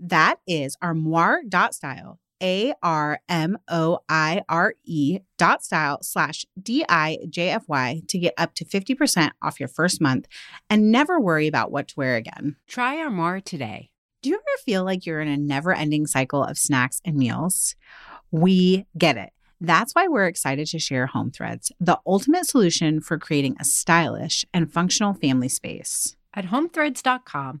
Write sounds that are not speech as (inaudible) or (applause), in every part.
That is armoire.style, A R M O I R E dot style slash D I J F Y to get up to 50% off your first month and never worry about what to wear again. Try Armoire today. Do you ever feel like you're in a never ending cycle of snacks and meals? We get it. That's why we're excited to share Home Threads, the ultimate solution for creating a stylish and functional family space. At homethreads.com,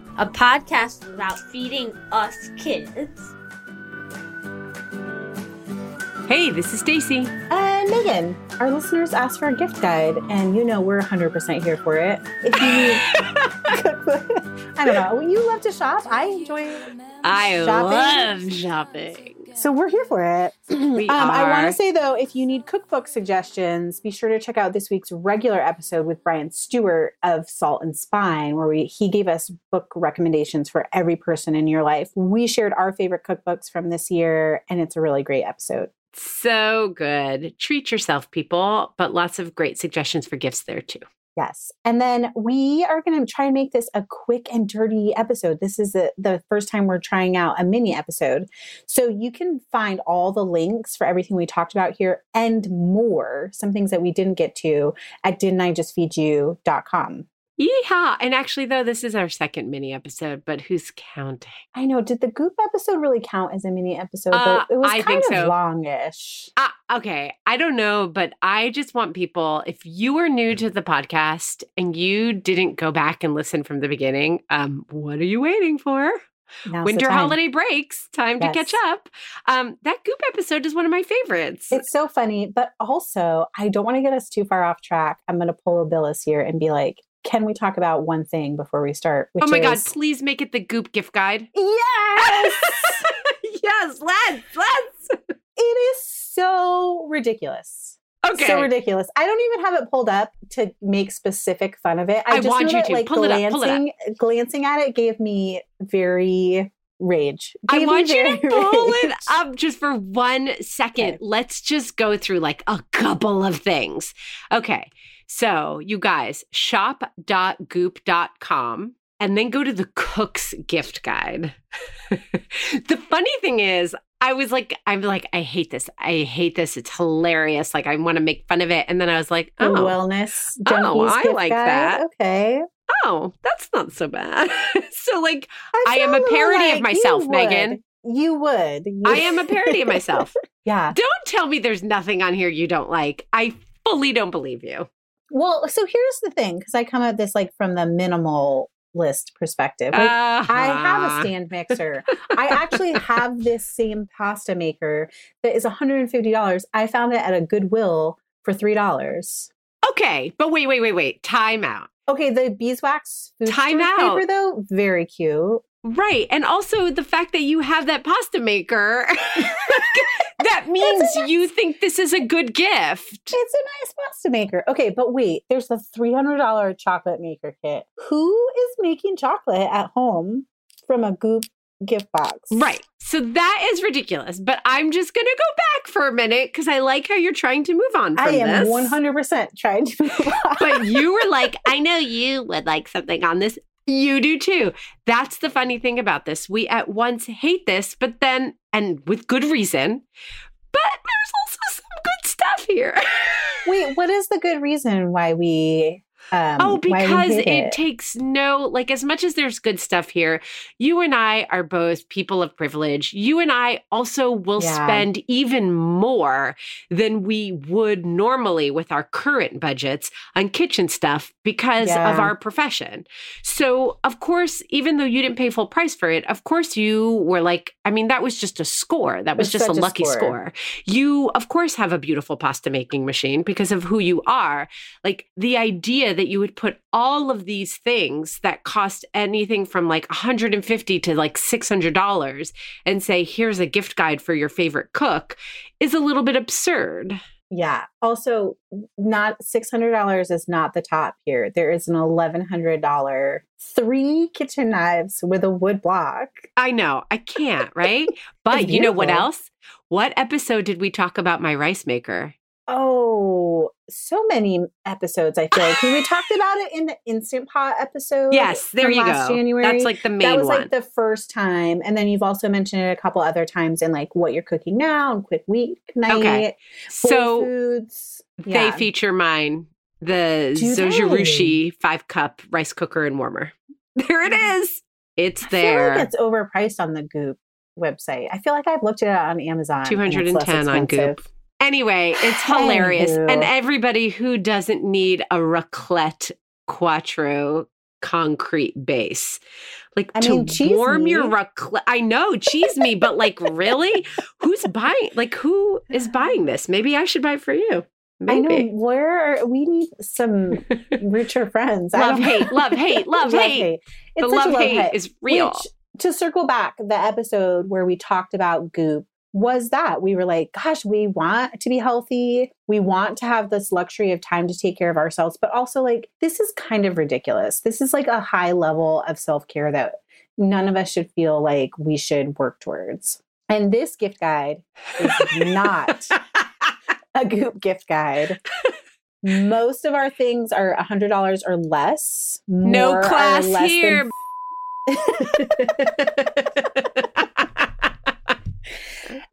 A podcast about feeding us kids. Hey, this is Stacy. And Megan. Our listeners asked for a gift guide, and you know we're 100% here for it. If you need- (laughs) I don't know. You love to shop. I enjoy I shopping. love shopping. So we're here for it. (clears throat) Um, I want to say though, if you need cookbook suggestions, be sure to check out this week's regular episode with Brian Stewart of Salt and Spine, where we he gave us book recommendations for every person in your life. We shared our favorite cookbooks from this year, and it's a really great episode. So good. Treat yourself, people, but lots of great suggestions for gifts there too. Yes. And then we are going to try and make this a quick and dirty episode. This is the, the first time we're trying out a mini episode. So you can find all the links for everything we talked about here and more, some things that we didn't get to at didn't I just feed you.com. Yeehaw. And actually, though, this is our second mini episode, but who's counting? I know. Did the Goop episode really count as a mini episode? Uh, it was I kind of so. longish. Ah, okay. I don't know, but I just want people, if you are new to the podcast and you didn't go back and listen from the beginning, um, what are you waiting for? Now's Winter holiday breaks, time to catch up. Um, that Goop episode is one of my favorites. It's so funny, but also I don't want to get us too far off track. I'm going to pull a Billis here and be like, can we talk about one thing before we start? Oh which oh my God, please make it the Goop gift guide. Yes! (laughs) yes, let's, let's. it is so ridiculous. Okay. So ridiculous. I don't even have it pulled up to make specific fun of it. I, I just want you that, to. like Pull it up, pull it up. glancing, glancing at it gave me very rage. I Gave me want you to (laughs) pull it up just for one second. Okay. Let's just go through like a couple of things. Okay. So, you guys, shop.goop.com and then go to the cook's gift guide. (laughs) the funny thing is, I was like, I'm like, I hate this. I hate this. It's hilarious. Like, I want to make fun of it. And then I was like, The oh, wellness. Oh, I like guide. that. Okay. oh, that's not so bad. (laughs) so, like, I feel am a parody of myself, you Megan. You would. You- I am a parody of myself. yeah. Don't tell me there's nothing on here you don't like. I fully don't believe you. Well, so here's the thing, because I come at this like from the minimal list perspective. Like, I have a Uh-huh. stand (laughs) mixer. I actually have this same pasta maker that is $150. I found it at a Goodwill for $3. Okay, but wait, wait, wait, wait. Time out. Okay, the beeswax food Time out. paper though, very cute. Right. And also the fact that you have that pasta maker, (laughs) that means you think this is a good gift. It's a nice pasta maker. Okay, but wait, there's the $300 chocolate maker kit. Who is making chocolate at home from a goop gift box? Right. So that is ridiculous. But I'm just going to go back for a minute because I like how you're trying to move on from I am this. 100% trying to move on. but you were like, (laughs) I know you would like something on this. You do too. That's the funny thing about this. We at once hate this, but then, and with good reason, but there's also some good stuff here. (laughs) Wait, what is the good reason why we? Um, oh, because hate it, takes no, like, as much as there's good stuff here, you and I are both people of privilege. You and I also will Yeah. spend even more than we would normally with our current budgets on kitchen stuff because Yeah. of our profession. So, of course, even though you didn't pay full price for it, of course, you were like, I mean, that was just a score. That was just a such a lucky score. score. You, of course, have a beautiful pasta making machine because of who you are. Like the idea that you would put all of these things that cost anything from like 150 to like $600 and say, here's a gift guide for your favorite cook is a little bit absurd. Yeah. Also, not six hundred dollars is not the top here. There is an eleven hundred dollar three kitchen knives with a wood block. I know, I can't, right? (laughs) But you know what else? What episode did we talk about my rice maker? Oh, so many episodes. I feel like we (sighs) talked about it in the instant pot episode. Yes, there you last go. January. That's like the main one. that was one. like the first time, and then you've also mentioned it a couple other times in like what you're cooking now and quick weeknight. Okay. Full so foods. they Yeah. feature mine, the Do? Zojirushi five cup rice cooker and warmer. (laughs) There it mm. is. It's I feel there. like it's overpriced on the Goop website. I feel like I've looked at it on Amazon. and it's less 210 on. Goop. Anyway, it's hilarious. And everybody who doesn't need a raclette quattro concrete base. Like I to mean, cheese warm your raclette. I know, cheese me, but like really? Who's buying like who is buying this? Maybe I should buy it for you. I know where we need some (laughs) richer friends. Love hate, love hate, (laughs) love hate. It's the such a love hate is real. Which, to circle back, the episode where we talked about Goop was that we were like, gosh, we want to be healthy. We want to have this luxury of time to take care of ourselves, but also like this is kind of ridiculous. This is like a high level of self care that none of us should feel like we should work towards. And this gift guide is not (laughs) a Goop gift guide. Most of our things are $100 or less. no class less than here. (laughs)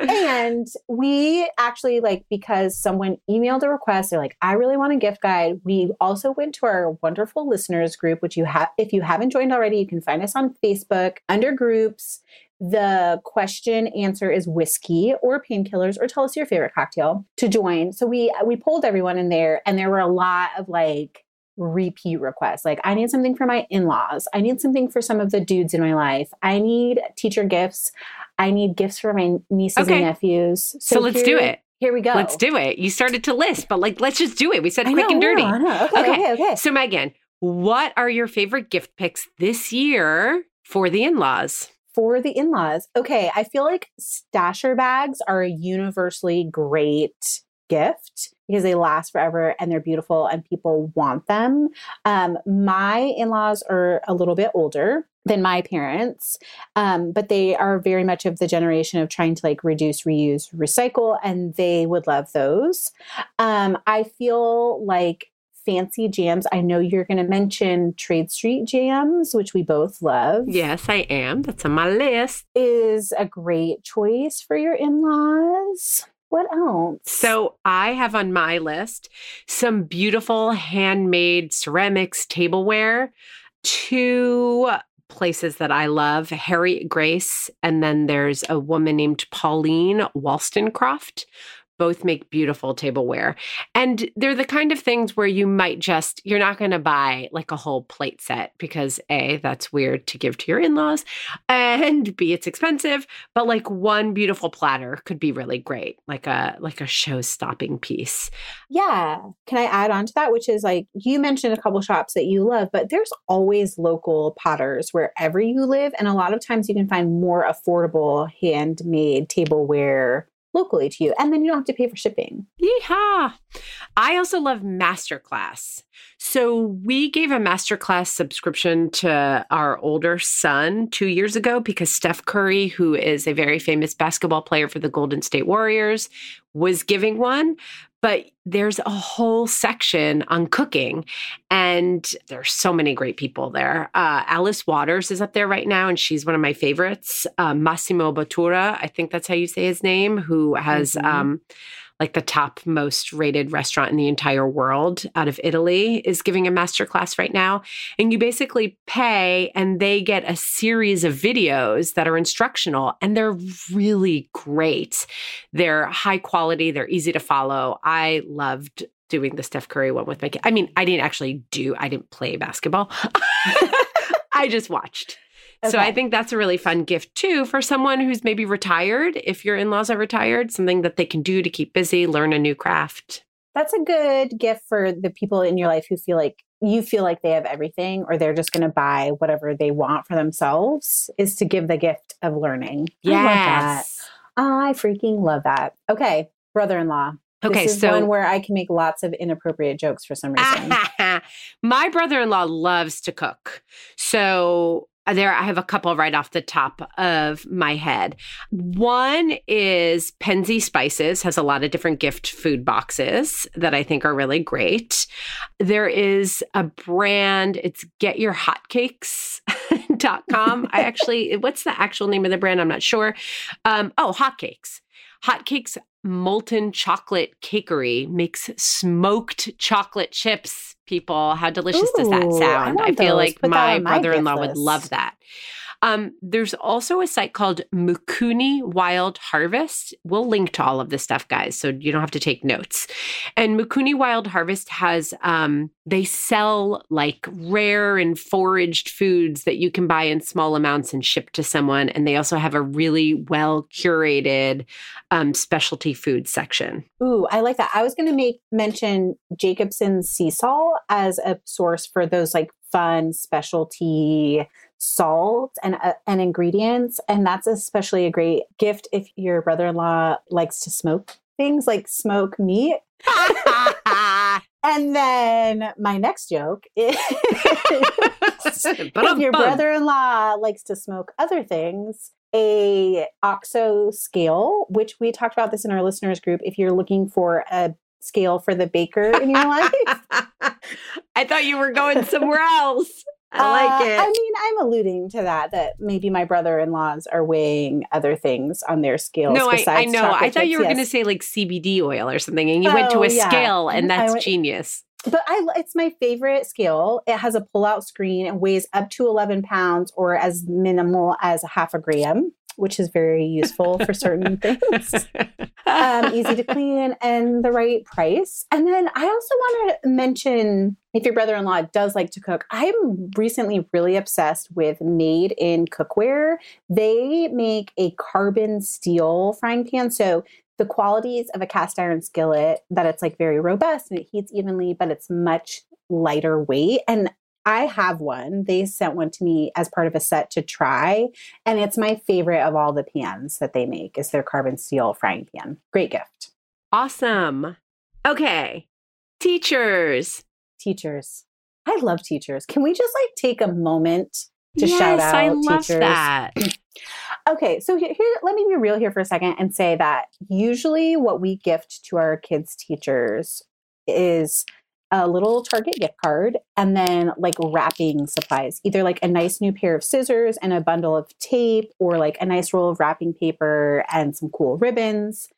and we actually like because someone emailed a request they're like i really want a gift guide we also went to our wonderful listeners group which you have if you haven't joined already you can find us on facebook under groups the question answer is whiskey or painkillers or tell us your favorite cocktail to join so we we pulled everyone in there and there were a lot of like repeat requests. Like, I need something for my in laws. I need something for some of the dudes in my life. I need teacher gifts. I need gifts for my nieces Okay. and nephews. So let's do it. Here we go. Let's do it. You started to list, but like let's just do it. We said I quick know, and dirty. Okay, Okay. okay, okay. So Megan, what are your favorite gift picks this year for the in-laws? for the in laws. Okay, I feel like stasher bags are a universally great gift because they last forever and they're beautiful and people want them. Um, my in laws are a little bit older than my parents, um, but they are very much of the generation of trying to like reduce, reuse, recycle, and they would love those. Um, I feel like fancy jams. I know you're going to mention Trade Street jams, which we both love Yes, I am. That's on my list. is a great choice for your in laws. What else? So I have on my list some beautiful handmade ceramics tableware, two places that I love, Harriet Grace, and then there's a woman named Pauline Wollstonecroft. Both make beautiful tableware. And they're the kind of things where you might just, you're not going to buy like a whole plate set because A, that's weird to give to your in laws, and B, it's expensive. But like one beautiful platter could be really great, like a like a show stopping piece. Yeah. Can I add on to that? Which is like you mentioned a couple shops that you love, but there's always local potters wherever you live. And a lot of times you can find more affordable handmade tableware locally to you. And then you don't have to pay for shipping. Yeehaw. I also love Masterclass. So we gave a Masterclass subscription to our older son two years ago because Steph Curry, who is a very famous basketball player for the Golden State Warriors, was giving one but there's a whole section on cooking and there's so many great people there uh, alice waters is up there right now and she's one of my favorites uh, massimo bottura i think that's how you say his name who has mm-hmm. um, like the top most rated restaurant in the entire world out of Italy is giving a master class right now. And you basically pay and they get a series of videos that are instructional and they're really great. They're high quality, they're easy to follow. I loved doing the Steph Curry one with my kid. I mean, I didn't actually do, I didn't play basketball. (laughs) I just watched. Okay. So I think that's a really fun gift too for someone who's maybe retired. If your in laws are retired, something that they can do to keep busy, learn a new craft. That's a good gift for the people in your life who feel like you feel like they have everything or they're just going to buy whatever they want for themselves is to give the gift of learning. Yes. I, I freaking love that. Okay, brother-in-law. Okay, this is so one where I can make lots of inappropriate jokes for some reason. (laughs) my brother-in-law loves to cook. So there I have a couple right off the top of my head. One is Penzeys Spices has a lot of different gift food boxes that I think are really great. There is a brand, it's getyourhotcakes.com. I actually (laughs) what's the actual name of the brand? I'm not sure. Um, oh, hotcakes. Hotcakes Molten Chocolate Cakery makes smoked chocolate chips people. How delicious Ooh, does that sound? I, I feel like my brother in law would love that. Um, there's also a site called Mikuni Wild Harvest. We'll link to all of this stuff, guys, so you don't have to take notes. And Mikuni Wild Harvest has, um, they sell like rare and foraged foods that you can buy in small amounts and ship to someone. And they also have a really well curated um, specialty food section. Ooh, I like that. I was going to make mention Jacobsen's sea salt as a source for those like fun specialty salt and uh, and ingredients and that's especially a great gift if your brother-in-law likes to smoke things like smoke meat. (laughs) And then my next joke (laughs) is (laughs) if your brother-in-law likes to smoke other things a oxo scale which we talked about this in our listeners group if you're looking for a scale for the baker in your life. I thought you were going somewhere else I like uh, it. I mean, I'm alluding to that, that maybe my brother in laws are weighing other things on their scales. No, I, I, know. I thought you were yes. going to say like CBD oil or something, and you oh, went to oh, a yeah. scale, and that's went, genius. But I, it's my favorite scale. It has a pull out screen and weighs up to 11 pounds or as minimal as a half a gram which is very useful for certain (laughs) things. Um, easy to clean and the right price. And then I also want to mention if your brother in law does like to cook, I'm recently really obsessed with Made in Cookware. They make a carbon steel frying pan. So the qualities of a cast iron skillet that it's like very robust and it heats evenly, but it's much lighter weight. And I have one. They sent one to me as part of a set to try, and it's my favorite of all the pans that they make. Is their carbon steel frying pan. Great gift. Awesome. Okay. Teachers. Teachers. I love teachers. Can we just like take a moment to yes, shout out I love teachers? that. (clears throat) okay, so here, here, let me be real here for a second and say that usually what we gift to our kids' teachers is a little Target gift card and then like wrapping supplies, either like a nice new pair of scissors and a bundle of tape or like a nice roll of wrapping paper and some cool ribbons.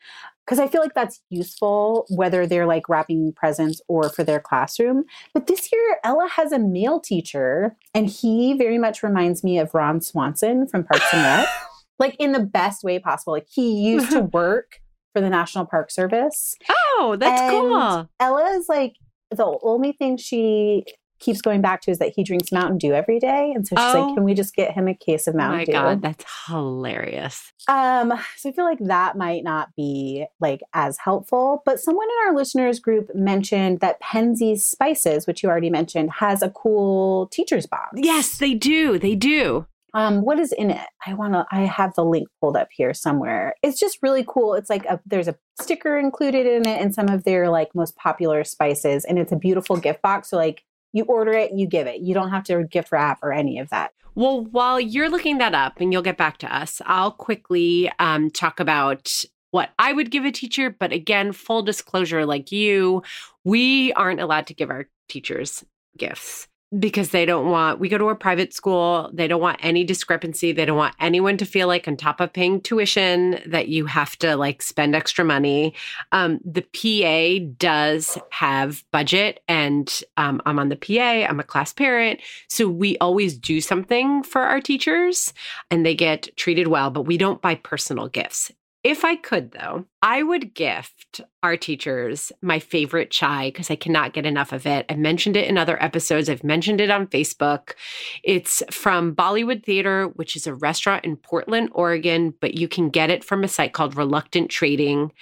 Because I feel like that's useful, whether they're like wrapping presents or for their classroom. But this year, Ella has a male teacher, and he very much reminds me of Ron Swanson from Parks and Rec, (laughs) like in the best way possible. Like he used to (laughs) work for the National Park Service. Oh, that's And cool. Ella is like the only thing she keeps going back to is that he drinks Mountain Dew every day, and so she's Oh. like, "Can we just get him a case of Mountain Dew? Oh my Dew?" god, that's hilarious. Um, so I feel like that might not be like as helpful. But someone in our listeners group mentioned that Penzeys Spices, which you already mentioned, has a cool teacher's box. Yes, they do. They do. Um, what is in it? I want to. I have the link pulled up here somewhere. It's just really cool. It's like a there's a sticker included in it, and some of their like most popular spices, and it's a beautiful gift box. So like you order it, you give it. You don't have to gift wrap or any of that. Well, while you're looking that up and you'll get back to us, I'll quickly um, talk about what I would give a teacher. But again, full disclosure like you, we aren't allowed to give our teachers gifts because they don't want, we go to a private school. They don't want any discrepancy. They don't want anyone to feel like, on top of paying tuition, that you have to like spend extra money. Um, the PA does have budget, and um, I'm on the PA, I'm a class parent. So we always do something for our teachers and they get treated well, but we don't buy personal gifts. If I could, though, I would gift our teachers my favorite chai because I cannot get enough of it. I mentioned it in other episodes. I've mentioned it on Facebook. It's from Bollywood Theater, which is a restaurant in Portland, Oregon, but you can get it from a site called Reluctant Trading.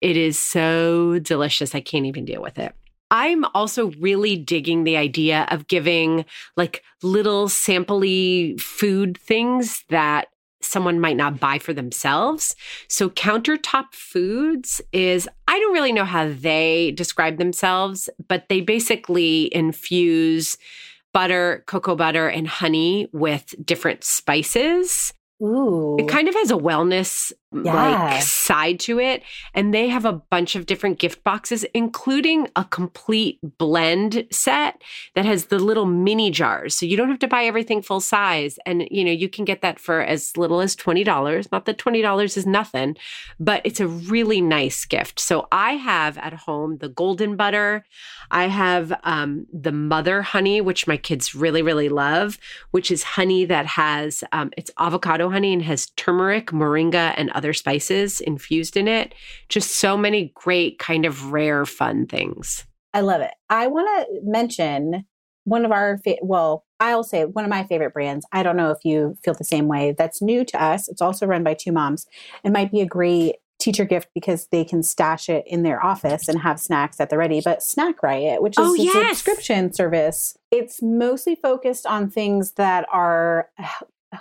It is so delicious. I can't even deal with it. I'm also really digging the idea of giving like little sampley food things that someone might not buy for themselves. So countertop foods is I don't really know how they describe themselves, but they basically infuse butter, cocoa butter and honey with different spices. Ooh, It kind of has a wellness Yeah. like side to it. And they have a bunch of different gift boxes, including a complete blend set that has the little mini jars. So you don't have to buy everything full size. And you know, you can get that for as little as $20. Not that $20 is nothing, but it's a really nice gift. So I have at home the golden butter. I have um, the mother honey, which my kids really, really love, which is honey that has um, it's avocado honey and has turmeric, moringa, and other spices infused in it. Just so many great, kind of rare, fun things. I love it. I want to mention one of our fa- well, I'll say one of my favorite brands. I don't know if you feel the same way. That's new to us. It's also run by two moms. It might be a great teacher gift because they can stash it in their office and have snacks at the ready. But Snack Riot, which is Oh, a yes. subscription service, it's mostly focused on things that are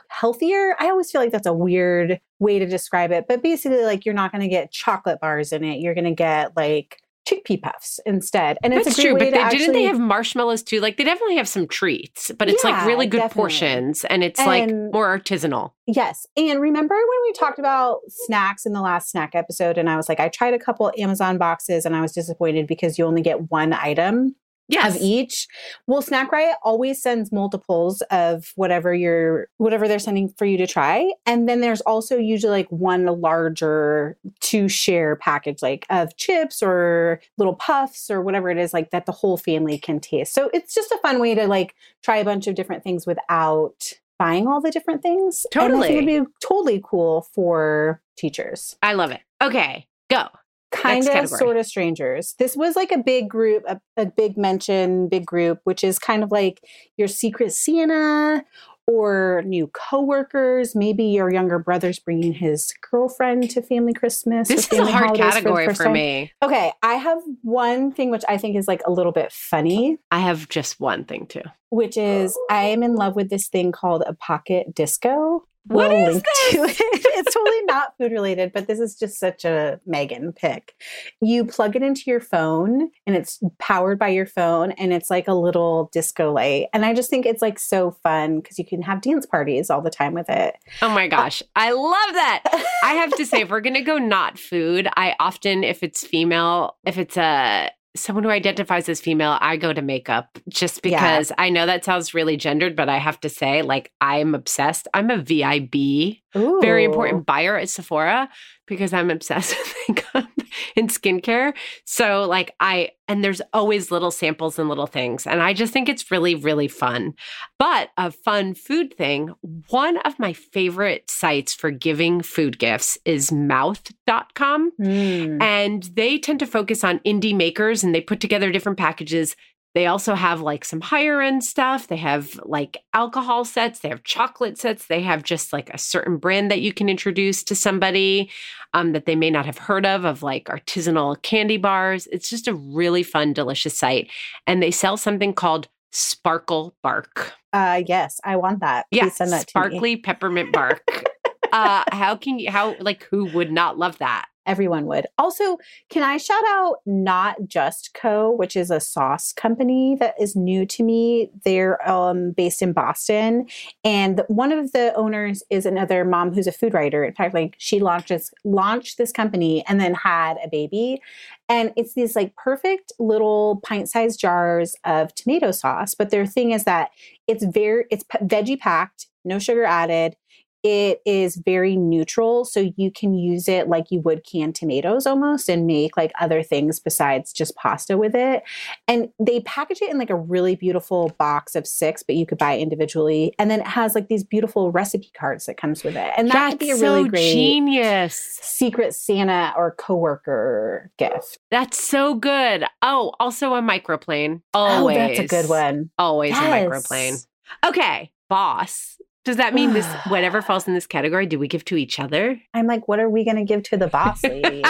healthier. I always feel like that's a weird way to describe it, but basically, like you're not going to get chocolate bars in it. You're going to get like chickpea puffs instead, and it's That's a true, but they, actually. didn't they have marshmallows too? Like they definitely have some treats, but it's like really good definitely. portions and it's like more artisanal. Yes. And remember when we talked about snacks in the last snack episode? And I was like, I tried a couple Amazon boxes and I was disappointed because you only get one item Yes. of each. Well, Snack Riot always sends multiples of whatever you're whatever they're sending for you to try. And then there's also usually like one larger to share package, like of chips or little puffs or whatever it is, like that the whole family can taste. So it's just a fun way to like try a bunch of different things without buying all the different things. Totally. think it'd be totally cool for teachers I love it. Okay, go. Kind Next of category. sort of strangers this was like a big group a, a big mention big group which is kind of like your secret santa or new coworkers maybe your younger brother's bringing his girlfriend to family christmas This is a hard category first for me. okay i have one thing which i think is like a little bit funny I have just one thing too. which is i am in love with this thing called a pocket disco What We'll is link to it. (laughs) it's totally not food related, but this is just such a Megan pick. You plug it into your phone and it's powered by your phone and it's like a little disco light. And I just think it's like so fun because you can have dance parties all the time with it. Oh my uh, gosh, I love that. I have to say, if we're gonna go not food, I often, if it's female, if it's a someone who identifies as female, I go to makeup just Yeah. because I know that sounds really gendered, but I have to say, like, I'm obsessed. I'm a VIB, very important buyer at Sephora because I'm obsessed (laughs) with makeup. in skincare. So, like, I, and there's always little samples and little things. And I just think it's really, really fun. But a fun food thing, one of my favorite sites for giving food gifts is mouth.com. Mm. And they tend to focus on indie makers and they put together different packages. They also have like some higher end stuff. They have like alcohol sets, they have chocolate sets, they have just like a certain brand that you can introduce to somebody um, that they may not have heard of, of like artisanal candy bars. It's just a really fun, delicious site. And they sell something called Sparkle Bark. Uh, yes, I want that. Please Yeah, send that to me. sparkly peppermint bark. (laughs) uh, how can you, how, like, who would not love that? Everyone would. Also, can I shout out Not Just Co., which is a sauce company that is new to me. They're um, based in Boston, and one of the owners is another mom who's a food writer. In fact, like she launches launched this company and then had a baby, and it's these like perfect little pint-sized jars of tomato sauce. But their thing is that it's very it's veggie packed, no sugar added it is very neutral so you can use it like you would canned tomatoes almost and make like other things besides just pasta with it and they package it in like a really beautiful box of six but you could buy it individually and then it has like these beautiful recipe cards that comes with it and that could be a really so great genius. secret santa or coworker gift That's so good. Oh, also a microplane. Always. oh that's a good one Always a microplane. Okay, boss. Does that mean this (sighs) whatever falls in this category, do we give to each other? i'm like what are we going to give to the boss lady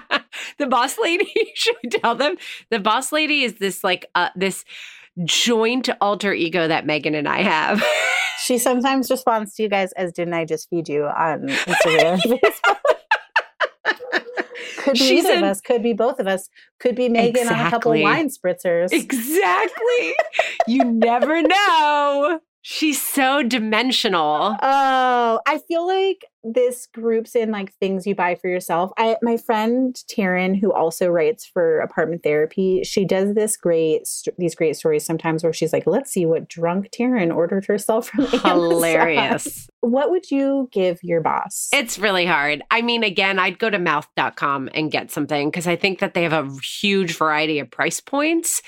(laughs) the boss lady, (laughs) should tell them? The boss lady is this like uh, this joint alter ego that Megan and I have. (laughs) she sometimes responds to you guys as didn't i just feed you on instagram. Could be She's either in- of us. Could be both of us. Could be Megan on a couple Exactly. wine spritzers. exactly. you never know. She's so dimensional. Oh, I feel like this groups in like things you buy for yourself. I my friend Taryn, who also writes for Apartment Therapy, she does this great these great stories sometimes where she's like, "Let's see what drunk Taryn ordered herself from (laughs) Amazon." Hilarious. What would you give your boss? It's really hard. I mean, again, I'd go to mouth.com and get something because I think that they have a huge variety of price points.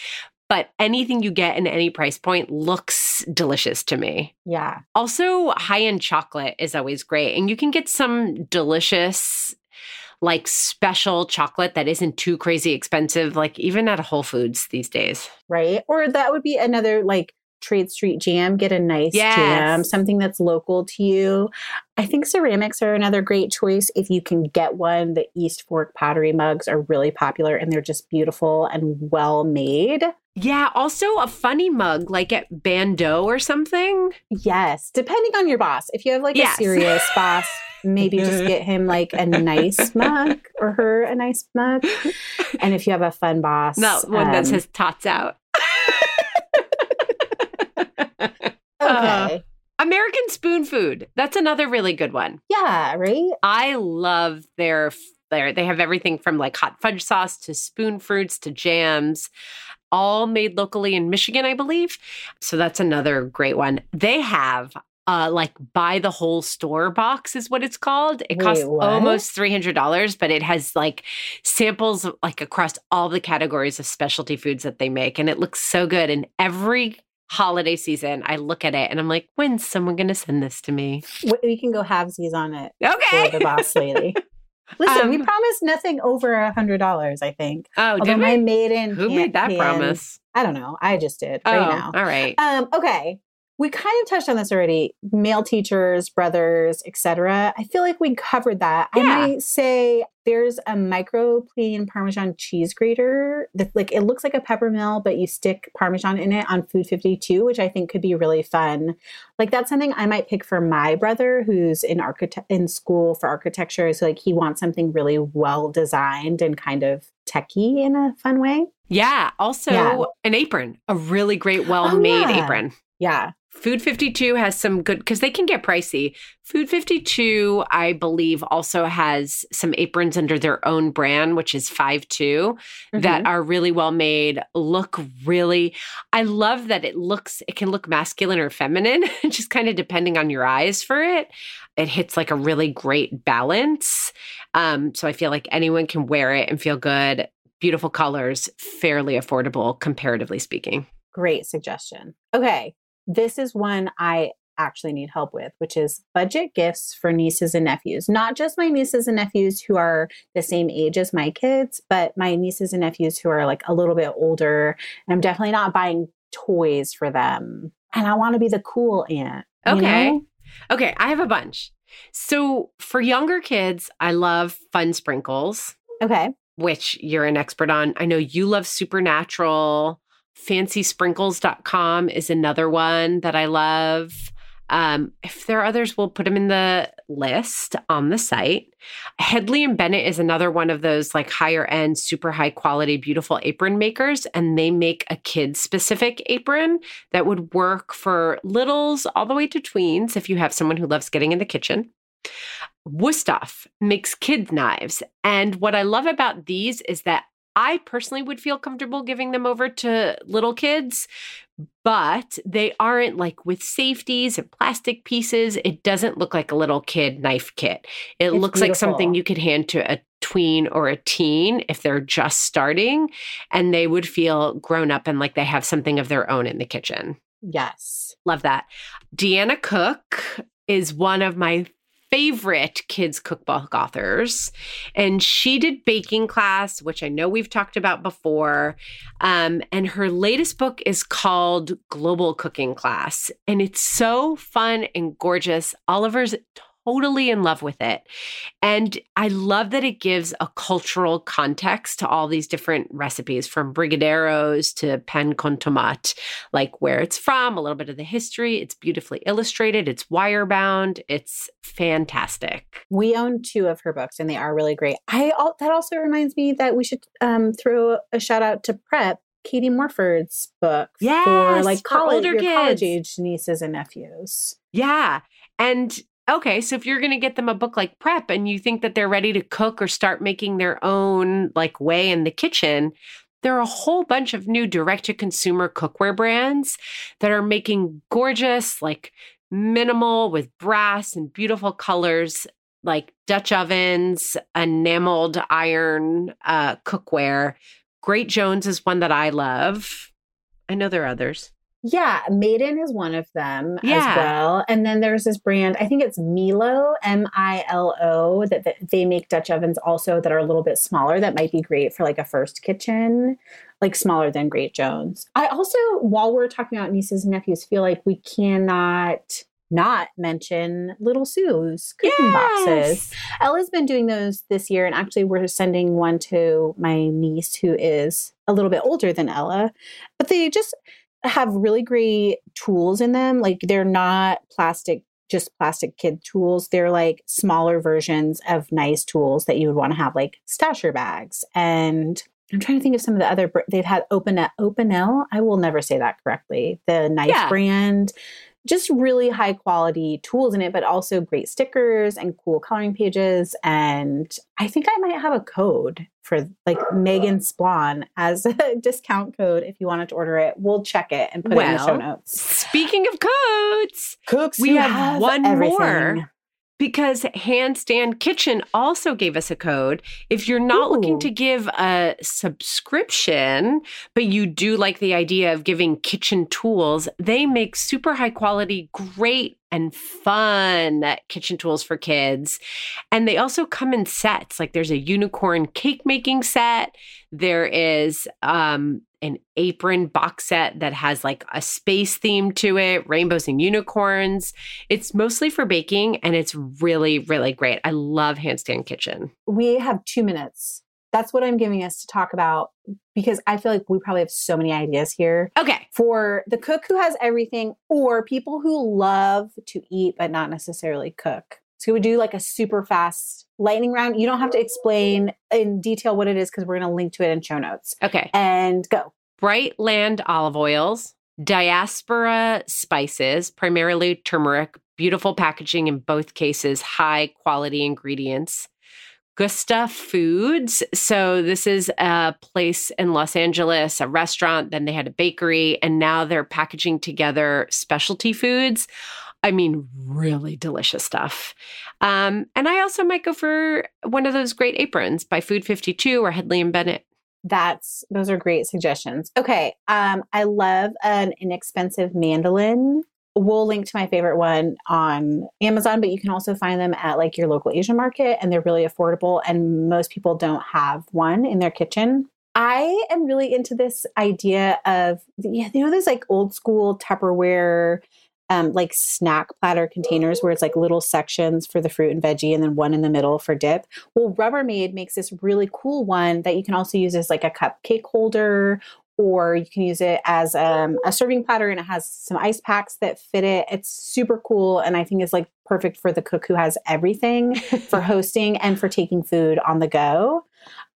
But anything you get in any price point looks delicious to me. yeah. Also, high end chocolate is always great. And you can get some delicious, like special chocolate that isn't too crazy expensive, like even at Whole Foods these days. right? Or that would be another like Trade Street jam. Get a nice jam, something that's local to you. I think ceramics are another great choice if you can get one. The East Fork pottery mugs are really popular and they're just beautiful and well made. Yeah. Also, a funny mug like at Bando or something. Yes, depending on your boss. If you have like Yes. a serious boss, maybe just get him like a nice (laughs) mug or her a nice mug. And if you have a fun boss, No, one that um, says tots out. Okay, American Spoon Food. That's another really good one. yeah, right. I love their their they have everything from like hot fudge sauce to spoon fruits to jams, all made locally in Michigan, I believe. So that's another great one. They have uh like buy the whole store box is what it's called. It Wait, costs what? almost $300, but it has like samples like across all the categories of specialty foods that they make and it looks so good and every holiday season I look at it and I'm like when's someone going to send this to me? We can go halvesies on it. Okay. for the boss lady. (laughs) Listen, we Um, promised nothing over a hundred dollars. I think. Oh, Although did my we? maiden, Who made that pan- promise? I don't know. I just did Oh, right now. all right. Um, okay. We kind of touched on this already. Male teachers, brothers, etc. I feel like we covered that. I might say there's a microplane Parmesan cheese grater that like it looks like a pepper mill, but you stick Parmesan in it on Food 52, which I think could be really fun. Like that's something I might pick for my brother who's in architect in school for architecture. So like he wants something really well designed and kind of techie in a fun way. Yeah. Also, Yeah. an apron, a really great, oh, well made yeah. apron. Yeah. Food 52 has some good because they can get pricey. Food 52, I believe, also has some aprons under their own brand, which is 5 2, that are really well made, look really. I love that it looks, it can look masculine or feminine, (laughs) just kind of depending on your eyes for it. It hits like a really great balance. Um, so I feel like anyone can wear it and feel good. Beautiful colors, fairly affordable, comparatively speaking. Great suggestion. Okay. This is one I actually need help with, which is budget gifts for nieces and nephews. Not just my nieces and nephews who are the same age as my kids, but my nieces and nephews who are like a little bit older. And I'm definitely not buying toys for them. And I want to be the cool aunt. you Okay. know? Okay, I have a bunch. So for younger kids, I love fun sprinkles, Okay. which you're an expert on. I know you love Supernatural. FancySprinkles.com is another one that I love. Um, if there are others, we'll put them in the list on the site. Hedley and Bennett is another one of those like higher end, super high quality, beautiful apron makers. And they make a kid specific apron that would work for littles all the way to tweens if you have someone who loves getting in the kitchen. Wusthof makes kid knives. And what I love about these is that I personally would feel comfortable giving them over to little kids, but they aren't like with safeties and plastic pieces. It doesn't look like a little kid knife kit. It It's looks like something you could hand to a tween or a teen if they're just starting, and they would feel grown up and like they have something of their own in the kitchen. Yes. Love that. Deanna Cook is one of my favorite kids cookbook authors. And she did baking class which i know we've talked about before. Um, and her latest book is called global cooking class. And it's so fun and gorgeous. Oliver's totally in love with it and i love that it gives a cultural context to all these different recipes from brigadeiros to pan con tomate like where it's from, a little bit of the history. It's beautifully illustrated, it's wire bound, it's fantastic. We own two of her books and they are really great. I that also reminds me that we should um, throw a shout out to Prep, Katie Morford's book for Yes, like for college, older your college age nieces and nephews. Yeah. And okay, so if you're going to get them a book like Prep and you think that they're ready to cook or start making their own like way in the kitchen, there are a whole bunch of new direct to consumer cookware brands that are making gorgeous, like minimal with brass and beautiful colors, like Dutch ovens, enameled iron uh, cookware. Great Jones is one that I love. I know there are others. Yeah, Made In is one of them Yeah. as well. And then there's this brand, I think it's Milo, M I L O, that, that they make Dutch ovens also that are a little bit smaller that might be great for like a first kitchen, like smaller than Great Jones. I also, while we're talking about nieces and nephews, feel like we cannot not mention Little Sous cooking boxes. Ella's been doing those this year, and actually, we're sending one to my niece who is a little bit older than Ella. But they just have really great tools in them. Like they're not plastic, just plastic kid tools. They're like smaller versions of nice tools that you would want to have, like stasher bags. And I'm trying to think of some of the other. They've had Open Opinel. I will never say that correctly. The knife Yeah. brand just really high quality tools in it, but also great stickers and cool coloring pages. And I think I might have a code for like Megan Splon as a (laughs) discount code if you wanted to order it. We'll check it and put it in the show Well, notes. Speaking of codes, Cooks, we who have, one more everything. Because Handstand Kitchen also gave us a code. If you're not looking to give a subscription, but you do like the idea of giving kitchen tools, they make super high quality, great and fun kitchen tools for kids. And they also come in sets. Like there's a unicorn cake making set. There is um an apron box set that has like a space theme to it, rainbows and unicorns. It's mostly for baking and it's really, really great. I love Handstand Kitchen. We have two minutes. That's what I'm giving us to talk about because I feel like we probably have so many ideas here. Okay. for the cook who has everything or people who love to eat but not necessarily cook. So we do like a super fast lightning round. You don't have to explain in detail what it is because we're going to link to it in show notes. Okay. And go. Brightland olive oils, Diaspora spices, primarily turmeric, beautiful packaging in both cases, high quality ingredients. Gjusta Foods. So, this is a place in Los Angeles, a restaurant. Then they had a bakery, and now they're packaging together specialty foods. I mean, really delicious stuff. Um, and I also might go for one of those great aprons by Food 52 or Hedley and Bennett. That's those are great suggestions. Okay. Um, I love an inexpensive mandolin we'll link to my favorite one on Amazon, but you can also find them at like your local Asian market and they're really affordable. And most people don't have one in their kitchen. I am really into this idea of, you know, those like old school Tupperware, um, like snack platter containers where it's like little sections for the fruit and veggie and then one in the middle for dip. Well, Rubbermaid makes this really cool one that you can also use as like a cupcake holder or you can use it as um, a serving platter and it has some ice packs that fit it. It's super cool and I think it's like perfect for the cook who has everything (laughs) for hosting and for taking food on the go.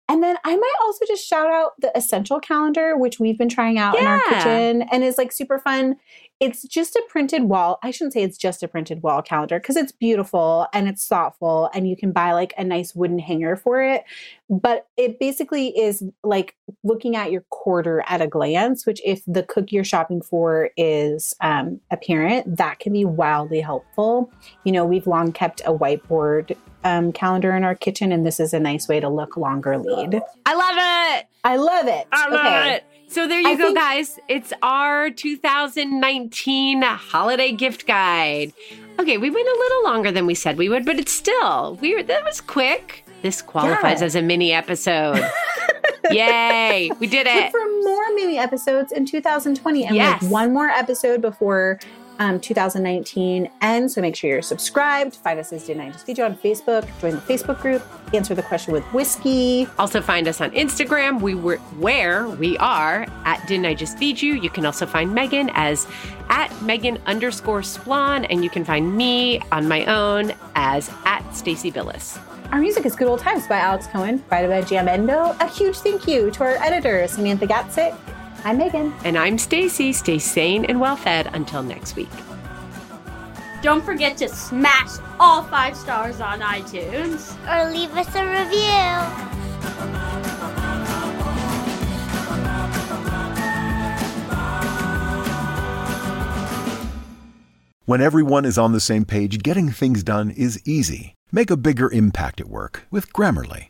And then I might also just shout out the essential calendar, which we've been trying out yeah. in our kitchen and is like super fun. It's just a printed wall. I shouldn't say it's just a printed wall calendar because it's beautiful and it's thoughtful and you can buy like a nice wooden hanger for it. But it basically is like looking at your quarter at a glance, which if the cook you're shopping for is um, a parent, that can be wildly helpful. You know, we've long kept a whiteboard um, calendar in our kitchen, and this is a nice way to look longer lead. I love it. I love it. I love okay. it. So there you I go, think- guys. It's our 2019 holiday gift guide. Okay, we went a little longer than we said we would, but it's still we were that was quick. This qualifies yeah. as a mini episode. (laughs) Yay, we did it. Look for more mini episodes in 2020 and yes. like one more episode before um, 2019 and so make sure you're subscribed. Find us as didn't i just feed you on facebook. Join the facebook group. Answer the question with whiskey. Also find us on instagram. We were where we are at didn't i just feed you. You can also find meghan as at meghan underscore splawn and you can find me on my own as at stacie billis. Our music is Good Old Times by Alex Cohen, provided by Jamendo. A huge thank you to our editor, Samantha Gatzik, I'm Meghan. And I'm Stacie. Stay sane and well fed until next week. Don't forget to smash all five stars on iTunes. Or leave us a review. When everyone is on the same page, getting things done is easy. Make a bigger impact at work with Grammarly.